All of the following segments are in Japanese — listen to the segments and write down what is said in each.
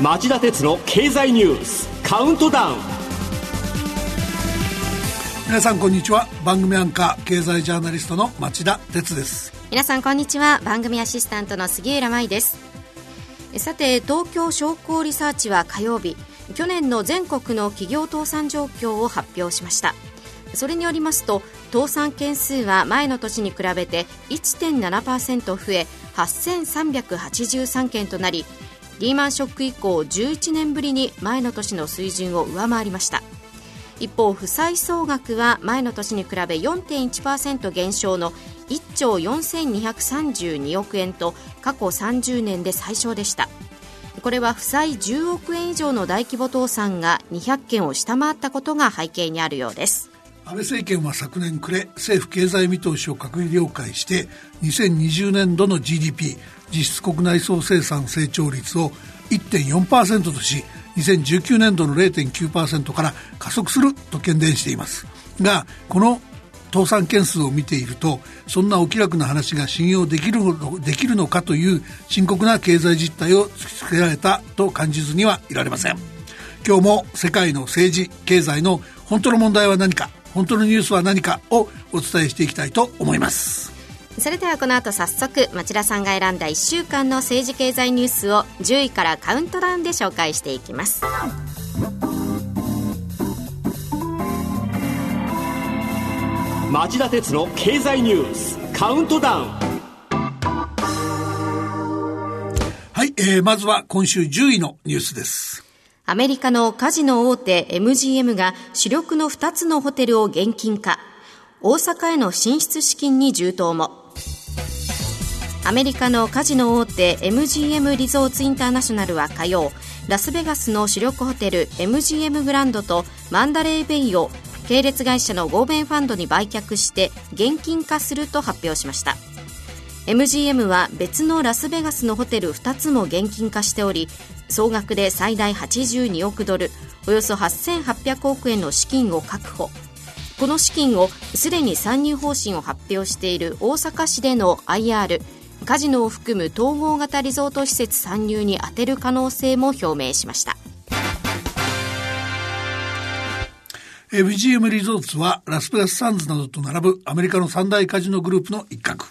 町田鉄の経済ニュースカウントダウン。皆さんこんにちは。番組アンカー経済ジャーナリストの町田鉄です。皆さんこんにちは。番組アシスタントの杉浦舞です。さて東京商工リサーチは火曜日。去年の全国の企業倒産状況を発表しました。それによりますと倒産件数は前の年に比べて1.7%増え8383件となりリーマンショック以降11年ぶりに前の年の水準を上回りました。一方負債総額は前の年に比べ4.1%減少の1兆4232億円と過去30年で最小でした。これは負債10億円以上の大規模倒産が200件を下回ったことが背景にあるようです。安倍政権は昨年暮れ政府経済見通しを閣議了解して2020年度の GDP 実質国内総生産成長率を1.4%とし2019年度の0.9%から加速すると懸念しています。がこの倒産件数を見ているとそんなお気楽な話が信用できるできるのかという深刻な経済実態を突きつけられたと感じずにはいられません。今日も世界の政治経済の本当の問題は何か本当のニュースは何かをお伝えしていきたいと思います。それではこの後早速町田さんが選んだ1週間の政治経済ニュースを10位からカウントダウンで紹介していきます町田鉄の経済ニュースカウントダウンはい、えー、まずは今週10位のニュースですアメリカのカジノ大手 MGM が主力の2つのホテルを現金化。大阪への進出資金に充当も。アメリカのカジノ大手 MGM リゾーツインターナショナルは火曜、ラスベガスの主力ホテル MGM グランドとマンダレーベイを系列会社の合弁ファンドに売却して現金化すると発表しました。MGM は別のラスベガスのホテル2つも現金化しており総額で最大82億ドルおよそ8800億円の資金を確保この資金をすでに参入方針を発表している大阪市での IR カジノを含む統合型リゾート施設参入に充てる可能性も表明しました。MGM リゾーツはラスベガスサンズなどと並ぶアメリカの三大カジノグループの一角。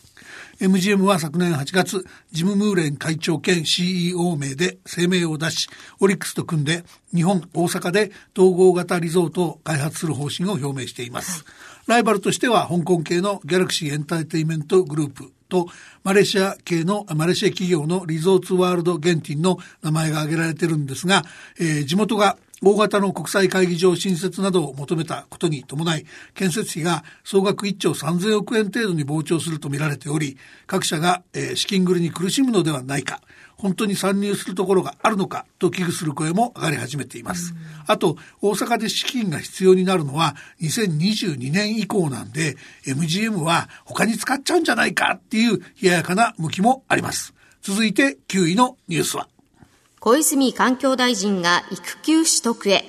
MGM は昨年8月、ジム・ムーレン会長兼 CEO 名で声明を出し、オリックスと組んで日本、大阪で統合型リゾートを開発する方針を表明しています。ライバルとしては香港系のギャラクシーエンターテイメントグループとマレーシア系のマレーシア企業のリゾーツワールドゲンティンの名前が挙げられてるんですが、えー、地元が大型の国際会議場新設などを求めたことに伴い、建設費が総額1兆3000億円程度に膨張するとみられており、各社が、えー、資金繰りに苦しむのではないか、本当に参入するところがあるのかと危惧する声も上がり始めています。あと、大阪で資金が必要になるのは2022年以降なんで、MGM は他に使っちゃうんじゃないかっていう冷ややかな向きもあります。続いて9位のニュースは。小泉環境大臣が育休取得へ。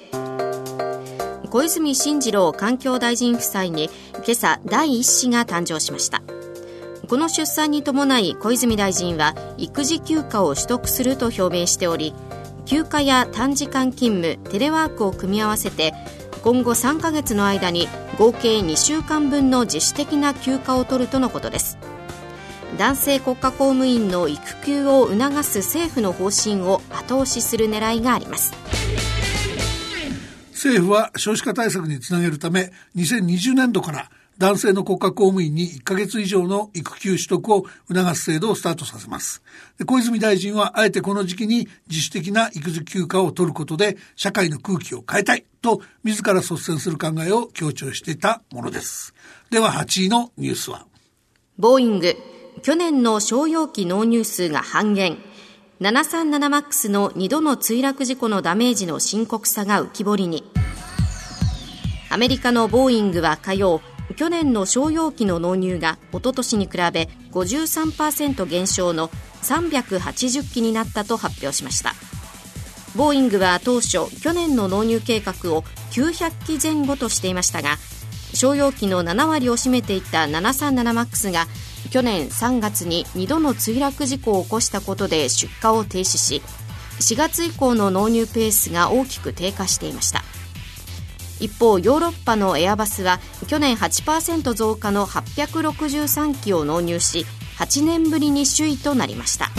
小泉進次郎環境大臣夫妻に今朝第一子が誕生しました。この出産に伴い小泉大臣は育児休暇を取得すると表明しており休暇や短時間勤務テレワークを組み合わせて今後3ヶ月の間に合計2週間分の自主的な休暇を取るとのことです。男性国家公務員の育休を促す政府の方針を後押しする狙いがあります政府は少子化対策につなげるため2020年度から男性の国家公務員に1ヶ月以上の育休取得を促す制度をスタートさせます。小泉大臣はあえてこの時期に自主的な育児休暇を取ることで社会の空気を変えたいと自ら率先する考えを強調していたものです。では8位のニュースは。ボーイング去年の商用機納入数が半減。737MAX の2度の墜落事故のダメージの深刻さが浮き彫りに。アメリカのボーイングは火曜。去年の商用機の納入が一昨年に比べ53%減少の380機になったと発表しました。ボーイングは当初去年の納入計画を900機前後としていましたが商用機の7割を占めていた 737MAX が去年3月に2度の墜落事故を起こしたことで出荷を停止し4月以降の納入ペースが大きく低下していました。一方ヨーロッパのエアバスは去年8%増加の863機を納入し8年ぶりに首位となりました。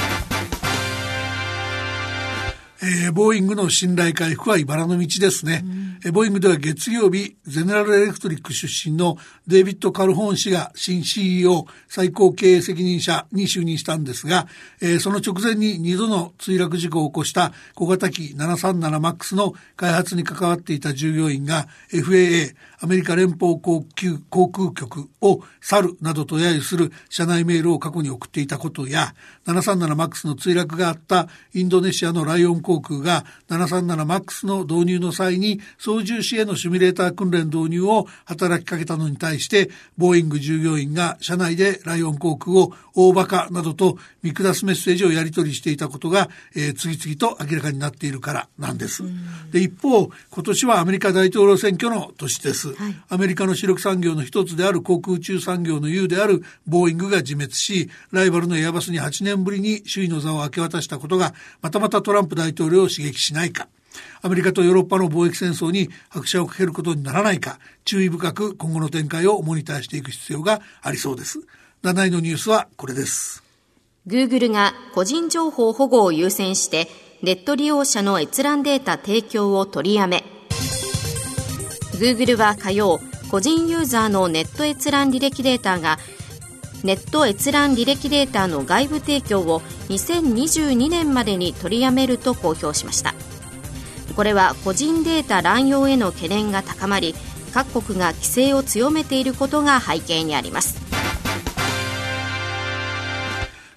えー、ボーイングの信頼回復は茨の道ですね、うん、ボーイングでは月曜日ゼネラルエレクトリック出身のデイビッド・カルホーン氏が新 CEO 最高経営責任者に就任したんですが、えー、その直前に2度の墜落事故を起こした小型機 737MAX の開発に関わっていた従業員が FAA アメリカ連邦航空航空局を去るなどと揶揄する社内メールを過去に送っていたことや 737MAX の墜落があったインドネシアのライオン航空が 737MAX の導入の際に操縦士へのシミュレーター訓練導入を働きかけたのに対してボーイング従業員が社内でライオン航空を大バカなどと見下すメッセージをやり取りしていたことが、えー、次々と明らかになっているからなんです。で一方今年はアメリカ大統領選挙の年です。はい、アメリカの主力産業の一つである航空宇宙産業の優であるボーイングが自滅し、ライバルのエアバスに8年ぶりに首位の座を明け渡したことが、またまたトランプ大統領を刺激しないか。アメリカとヨーロッパの貿易戦争に拍車をかけることにならないか、注意深く今後の展開をモニターしていく必要がありそうです。7位のニュースはこれです。Google が個人情報保護を優先して、ネット利用者の閲覧データ提供を取りやめ、Google は火曜個人ユーザーのネット閲覧履歴データがネット閲覧履歴データの外部提供を2022年までに取りやめると公表しましたこれは個人データ乱用への懸念が高まり各国が規制を強めていることが背景にあります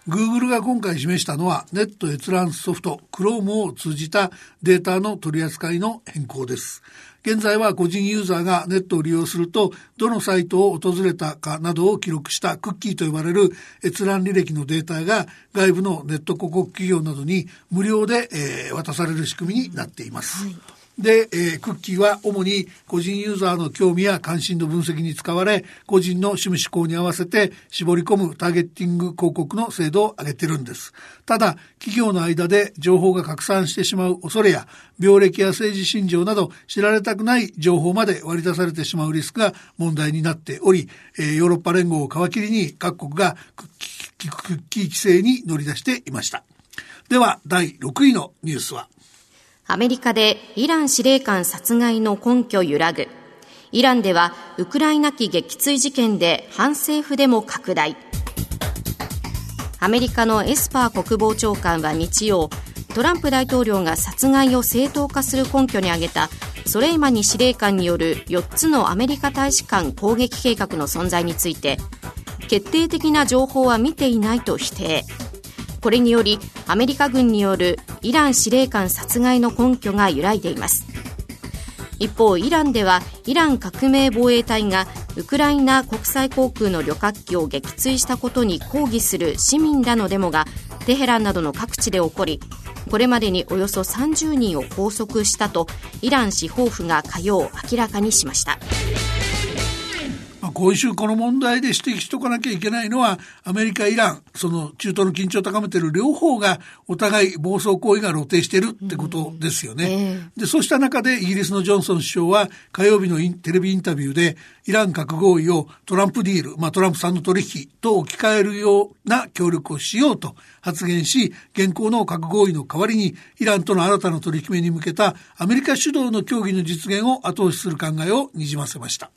Google が今回示したのはネット閲覧ソフト Chrome を通じたデータの取り扱いの変更です。現在は個人ユーザーがネットを利用すると、どのサイトを訪れたかなどを記録したクッキーと呼ばれる閲覧履歴のデータが外部のネット広告企業などに無料で、えー、渡される仕組みになっています。はいで、えー、クッキーは主に個人ユーザーの興味や関心の分析に使われ、個人の趣味思考に合わせて絞り込むターゲッティング広告の精度を上げてるんです。ただ、企業の間で情報が拡散してしまう恐れや、病歴や政治信条など知られたくない情報まで割り出されてしまうリスクが問題になっており、えー、ヨーロッパ連合を皮切りに各国がクックッキー規制に乗り出していました。では、第6位のニュースはアメリカでイラン司令官殺害の根拠揺らぐ。イランではウクライナ機撃墜事件で反政府デモ拡大。アメリカのエスパー国防長官は日曜、トランプ大統領が殺害を正当化する根拠に挙げたソレイマニ司令官による4つのアメリカ大使館攻撃計画の存在について決定的な情報は見ていないと否定これによりアメリカ軍によるイラン司令官殺害の根拠が揺らいでいます一方イランではイラン革命防衛隊がウクライナ国際航空の旅客機を撃墜したことに抗議する市民らのデモがテヘランなどの各地で起こりこれまでにおよそ30人を拘束したとイラン司法府が火曜明らかにしました。今週この問題で指摘しとかなきゃいけないのは、アメリカ、イラン、その中東の緊張を高めている両方がお互い暴走行為が露呈しているってことですよね。で、そうした中でイギリスのジョンソン首相は火曜日のテレビインタビューで、イラン核合意をトランプディール、まあトランプさんの取引と置き換えるような協力をしようと発言し、現行の核合意の代わりにイランとの新たな取り決めに向けたアメリカ主導の協議の実現を後押しする考えをにじませました。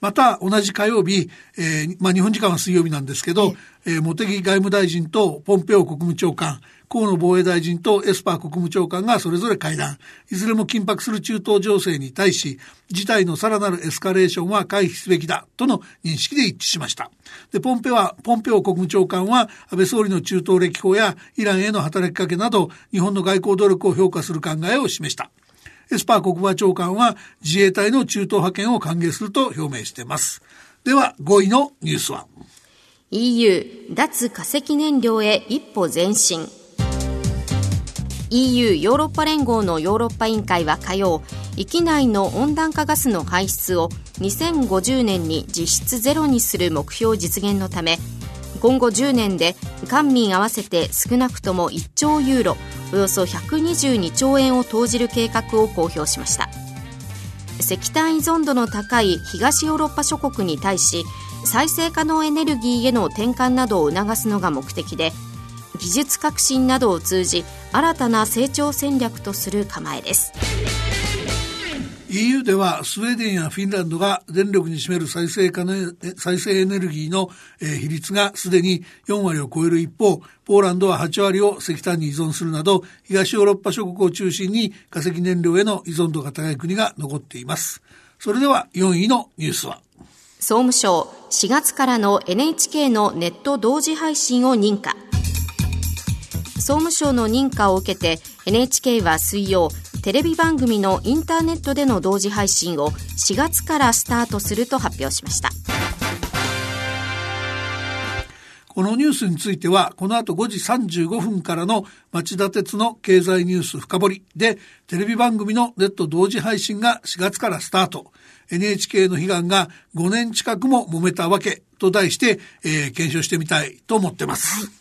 また同じ火曜日、えー、まあ、日本時間は水曜日なんですけど、えー、茂木外務大臣とポンペオ国務長官、河野防衛大臣とエスパー国務長官がそれぞれ会談。いずれも緊迫する中東情勢に対し、事態のさらなるエスカレーションは回避すべきだとの認識で一致しました。で、ポンペは、ポンペオ国務長官は安倍総理の中東歴訪やイランへの働きかけなど、日本の外交努力を評価する考えを示した。エスパー国防長官は自衛隊の中東派遣を歓迎すると表明しています。では5位のニュースは？EU 脱化石燃料へ一歩前進。EU ヨーロッパ連合のヨーロッパ委員会は火曜域内の温暖化ガスの排出を2050年に実質ゼロにする目標実現のため今後10年で官民合わせて少なくとも1兆ユーロおよそ122兆円を投じる計画を公表しました。石炭依存度の高い東ヨーロッパ諸国に対し再生可能エネルギーへの転換などを促すのが目的で技術革新などを通じ新たな成長戦略とする構えです。EU ではスウェーデンやフィンランドが電力に占める再生可能再生エネルギーの比率がすでに4割を超える一方ポーランドは8割を石炭に依存するなど東ヨーロッパ諸国を中心に化石燃料への依存度が高い国が残っています。それでは4位のニュースは。総務省4月からの NHK のネット同時配信を認可。総務省の認可を受けて NHK は水曜テレビ番組のインターネットでの同時配信を4月からスタートすると発表しました。このニュースについてはこの後5時35分からの町田鉄の経済ニュース深掘りでテレビ番組のネット同時配信が4月からスタート。NHK の悲願が5年近くも揉めたわけと題して、えー、検証してみたいと思ってます、はい、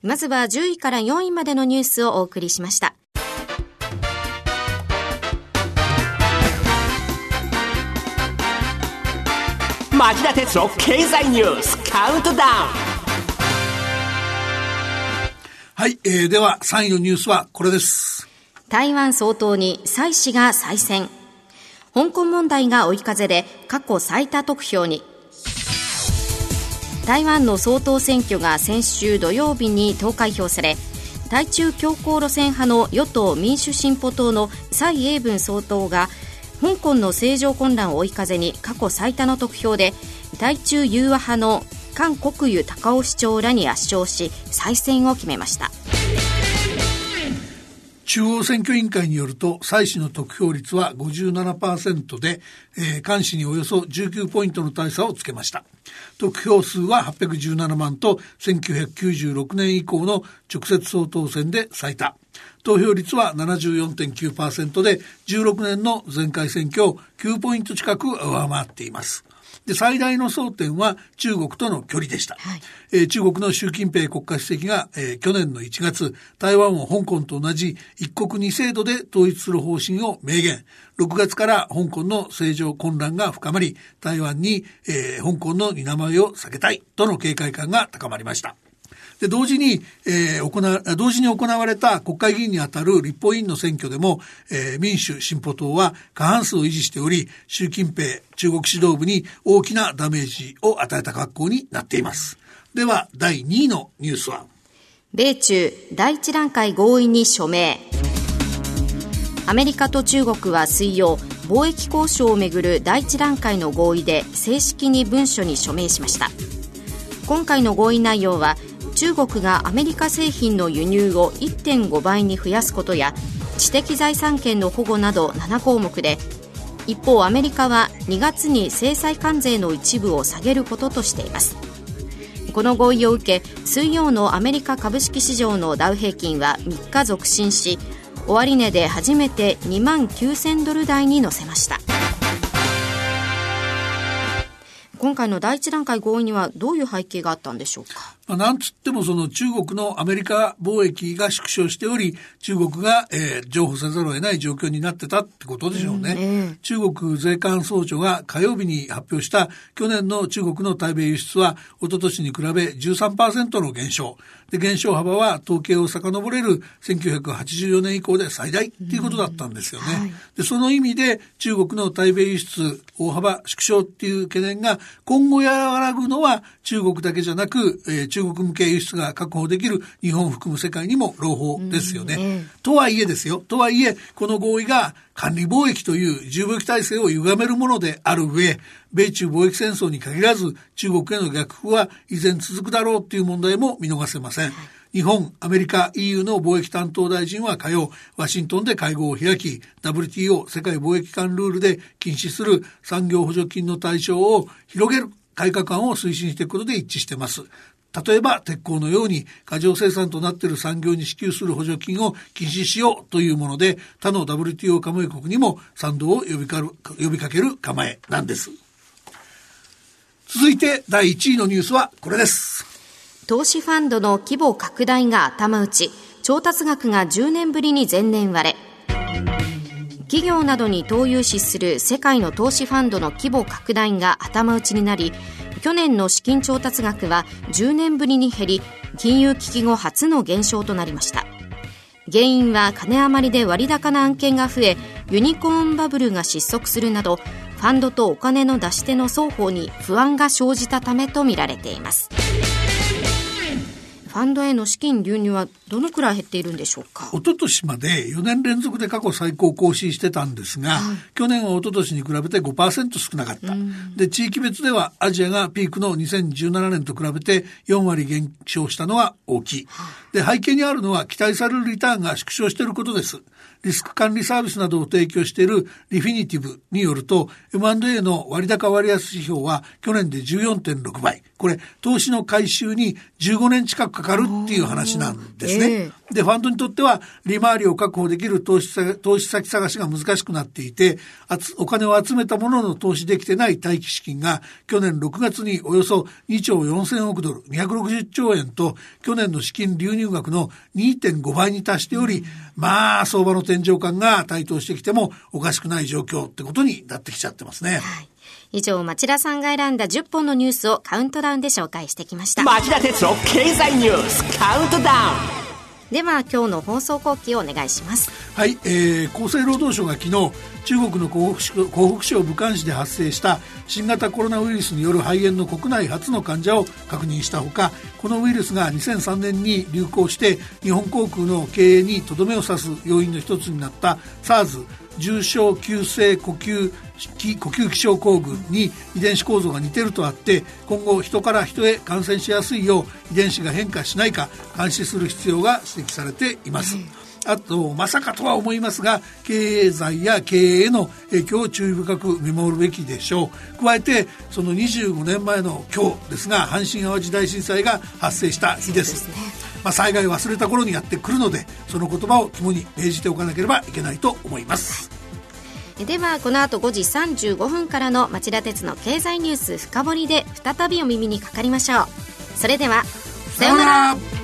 まずは10位から4位までのニュースをお送りしました。町田哲郎経済ニュースカウントダウン。はい、えー、では3位のニュースはこれです。台湾総統に蔡氏が再選。香港問題が追い風で過去最多得票に台湾の総統選挙が先週土曜日に投開票され対中強硬路線派の与党民主進歩党の蔡英文総統が香港の政情混乱を追い風に過去最多の得票で対中融和派の韓国湯高雄市長らに圧勝し再選を決めました。中央選挙委員会によると蔡氏の得票率は57%で、えー、菅氏におよそ19ポイントの大差をつけました。得票数は817万と1996年以降の直接総統選で最多。投票率は74.9%で16年の前回選挙を9ポイント近く上回っています。で最大の争点は中国との距離でした、はい、えー、中国の習近平国家主席が、えー、去年の1月台湾を香港と同じ一国二制度で統一する方針を明言。6月から香港の政情混乱が深まり台湾に、えー、香港の担いを避けたいとの警戒感が高まりましたで、同時に、えー、行わ、同時に行われた国会議員にあたる立法委員の選挙でも、えー、民主進歩党は過半数を維持しており、習近平中国指導部に大きなダメージを与えた格好になっています。では、第2位のニュースは米中第一段階合意に署名。アメリカと中国は水曜、貿易交渉をめぐる第一段階の合意で正式に文書に署名しました今回の合意内容は中国がアメリカ製品の輸入を1.5倍に増やすことや知的財産権の保護など7項目で一方アメリカは2月に制裁関税の一部を下げることとしています。この合意を受け水曜のアメリカ株式市場のダウ平均は3日続伸し終値で初めて2万9000ドル台に乗せました。今回の第一段階合意にはどういう背景があったんでしょうか？まあ、なんつってもその中国のアメリカ貿易が縮小しており、中国が、えー、譲歩せざるを得ない状況になってたってことでしょうね。うんえー、中国税関総庁が火曜日に発表した去年の中国の対米輸出は一昨年に比べ13%の減少。で、減少幅は統計を遡れる1984年以降で最大っていうことだったんですよね。はい、で、その意味で中国の対米輸出大幅縮小っていう懸念が今後和らぐのは中国だけじゃなく、えー、中国向け輸出が確保できる日本を含む世界にも朗報ですよね。うん、とはいえですよ。とはいえ、この合意が管理貿易という重貿易体制を歪めるものである上、米中貿易戦争に限らず中国への逆風は依然続くだろうという問題も見逃せません。日本、アメリカ、EU の貿易担当大臣は火曜、ワシントンで会合を開き、WTO 世界貿易機関ルールで禁止する産業補助金の対象を広げる改革案を推進していくことで一致しています。例えば鉄鋼のように過剰生産となっている産業に支給する補助金を禁止しようというもので他の WTO 加盟国にも賛同を呼びか呼びかける構えなんです。続いて第1位のニュースはこれです。投資ファンドの規模拡大が頭打ち。調達額が10年ぶりに前年割れ。企業などに投融資する世界の投資ファンドの規模拡大が頭打ちになり去年の資金調達額は10年ぶりに減り金融危機後初の減少となりました。原因は金余りで割高な案件が増えユニコーンバブルが失速するなどファンドとお金の出し手の双方に不安が生じたためとみられています。ファンドへの資金流入はどのくらい減っているんでしょうか？一昨年まで4年連続で過去最高更新してたんですが、はい、去年は一昨年に比べて5%少なかった。で、地域別ではアジアがピークの2017年と比べて4割減少したのは大きい。で、背景にあるのは期待されるリターンが縮小していることです。リスク管理サービスなどを提供しているリフィニティブによると M&A の割高割安指標は去年で14.6倍。これ、投資の回収に15年近くかかるっていう話なんですね。えー、で、ファンドにとっては利回りを確保できる投資投資先探しが難しくなっていて、お金を集めたものの投資できてない待機資金が去年6月におよそ2兆4000億ドル、260兆円と去年の資金流入額の2.5倍に達しており、まあ、相場の天井感が台頭してきてもおかしくない状況ってことになってきちゃってますね。はい以上、町田さんが選んだ10本のニュースをカウントダウンで紹介してきました。町田鉄の経済ニュースカウントダウンでは今日の放送後期をお願いします。はい、えー、厚生労働省が昨日中国の湖北省武漢市で発生した新型コロナウイルスによる肺炎の国内初の患者を確認したほかこのウイルスが2003年に流行して日本航空の経営にとどめを刺す要因の一つになった SARS 重症急性呼吸呼吸器症候群に遺伝子構造が似てるとあって今後人から人へ感染しやすいよう遺伝子が変化しないか監視する必要が指摘されています。あと、まさかとは思いますが、経済や経営への影響を注意深く見守るべきでしょう。加えて、その25年前の今日ですが、阪神・淡路大震災が発生した日です。ね、まあ、災害を忘れた頃にやってくるので、その言葉を肝に銘じておかなければいけないと思います。ではこの後5時35分からの町田鉄の経済ニュース深掘りで再びお耳にかかりましょうそれではさようなら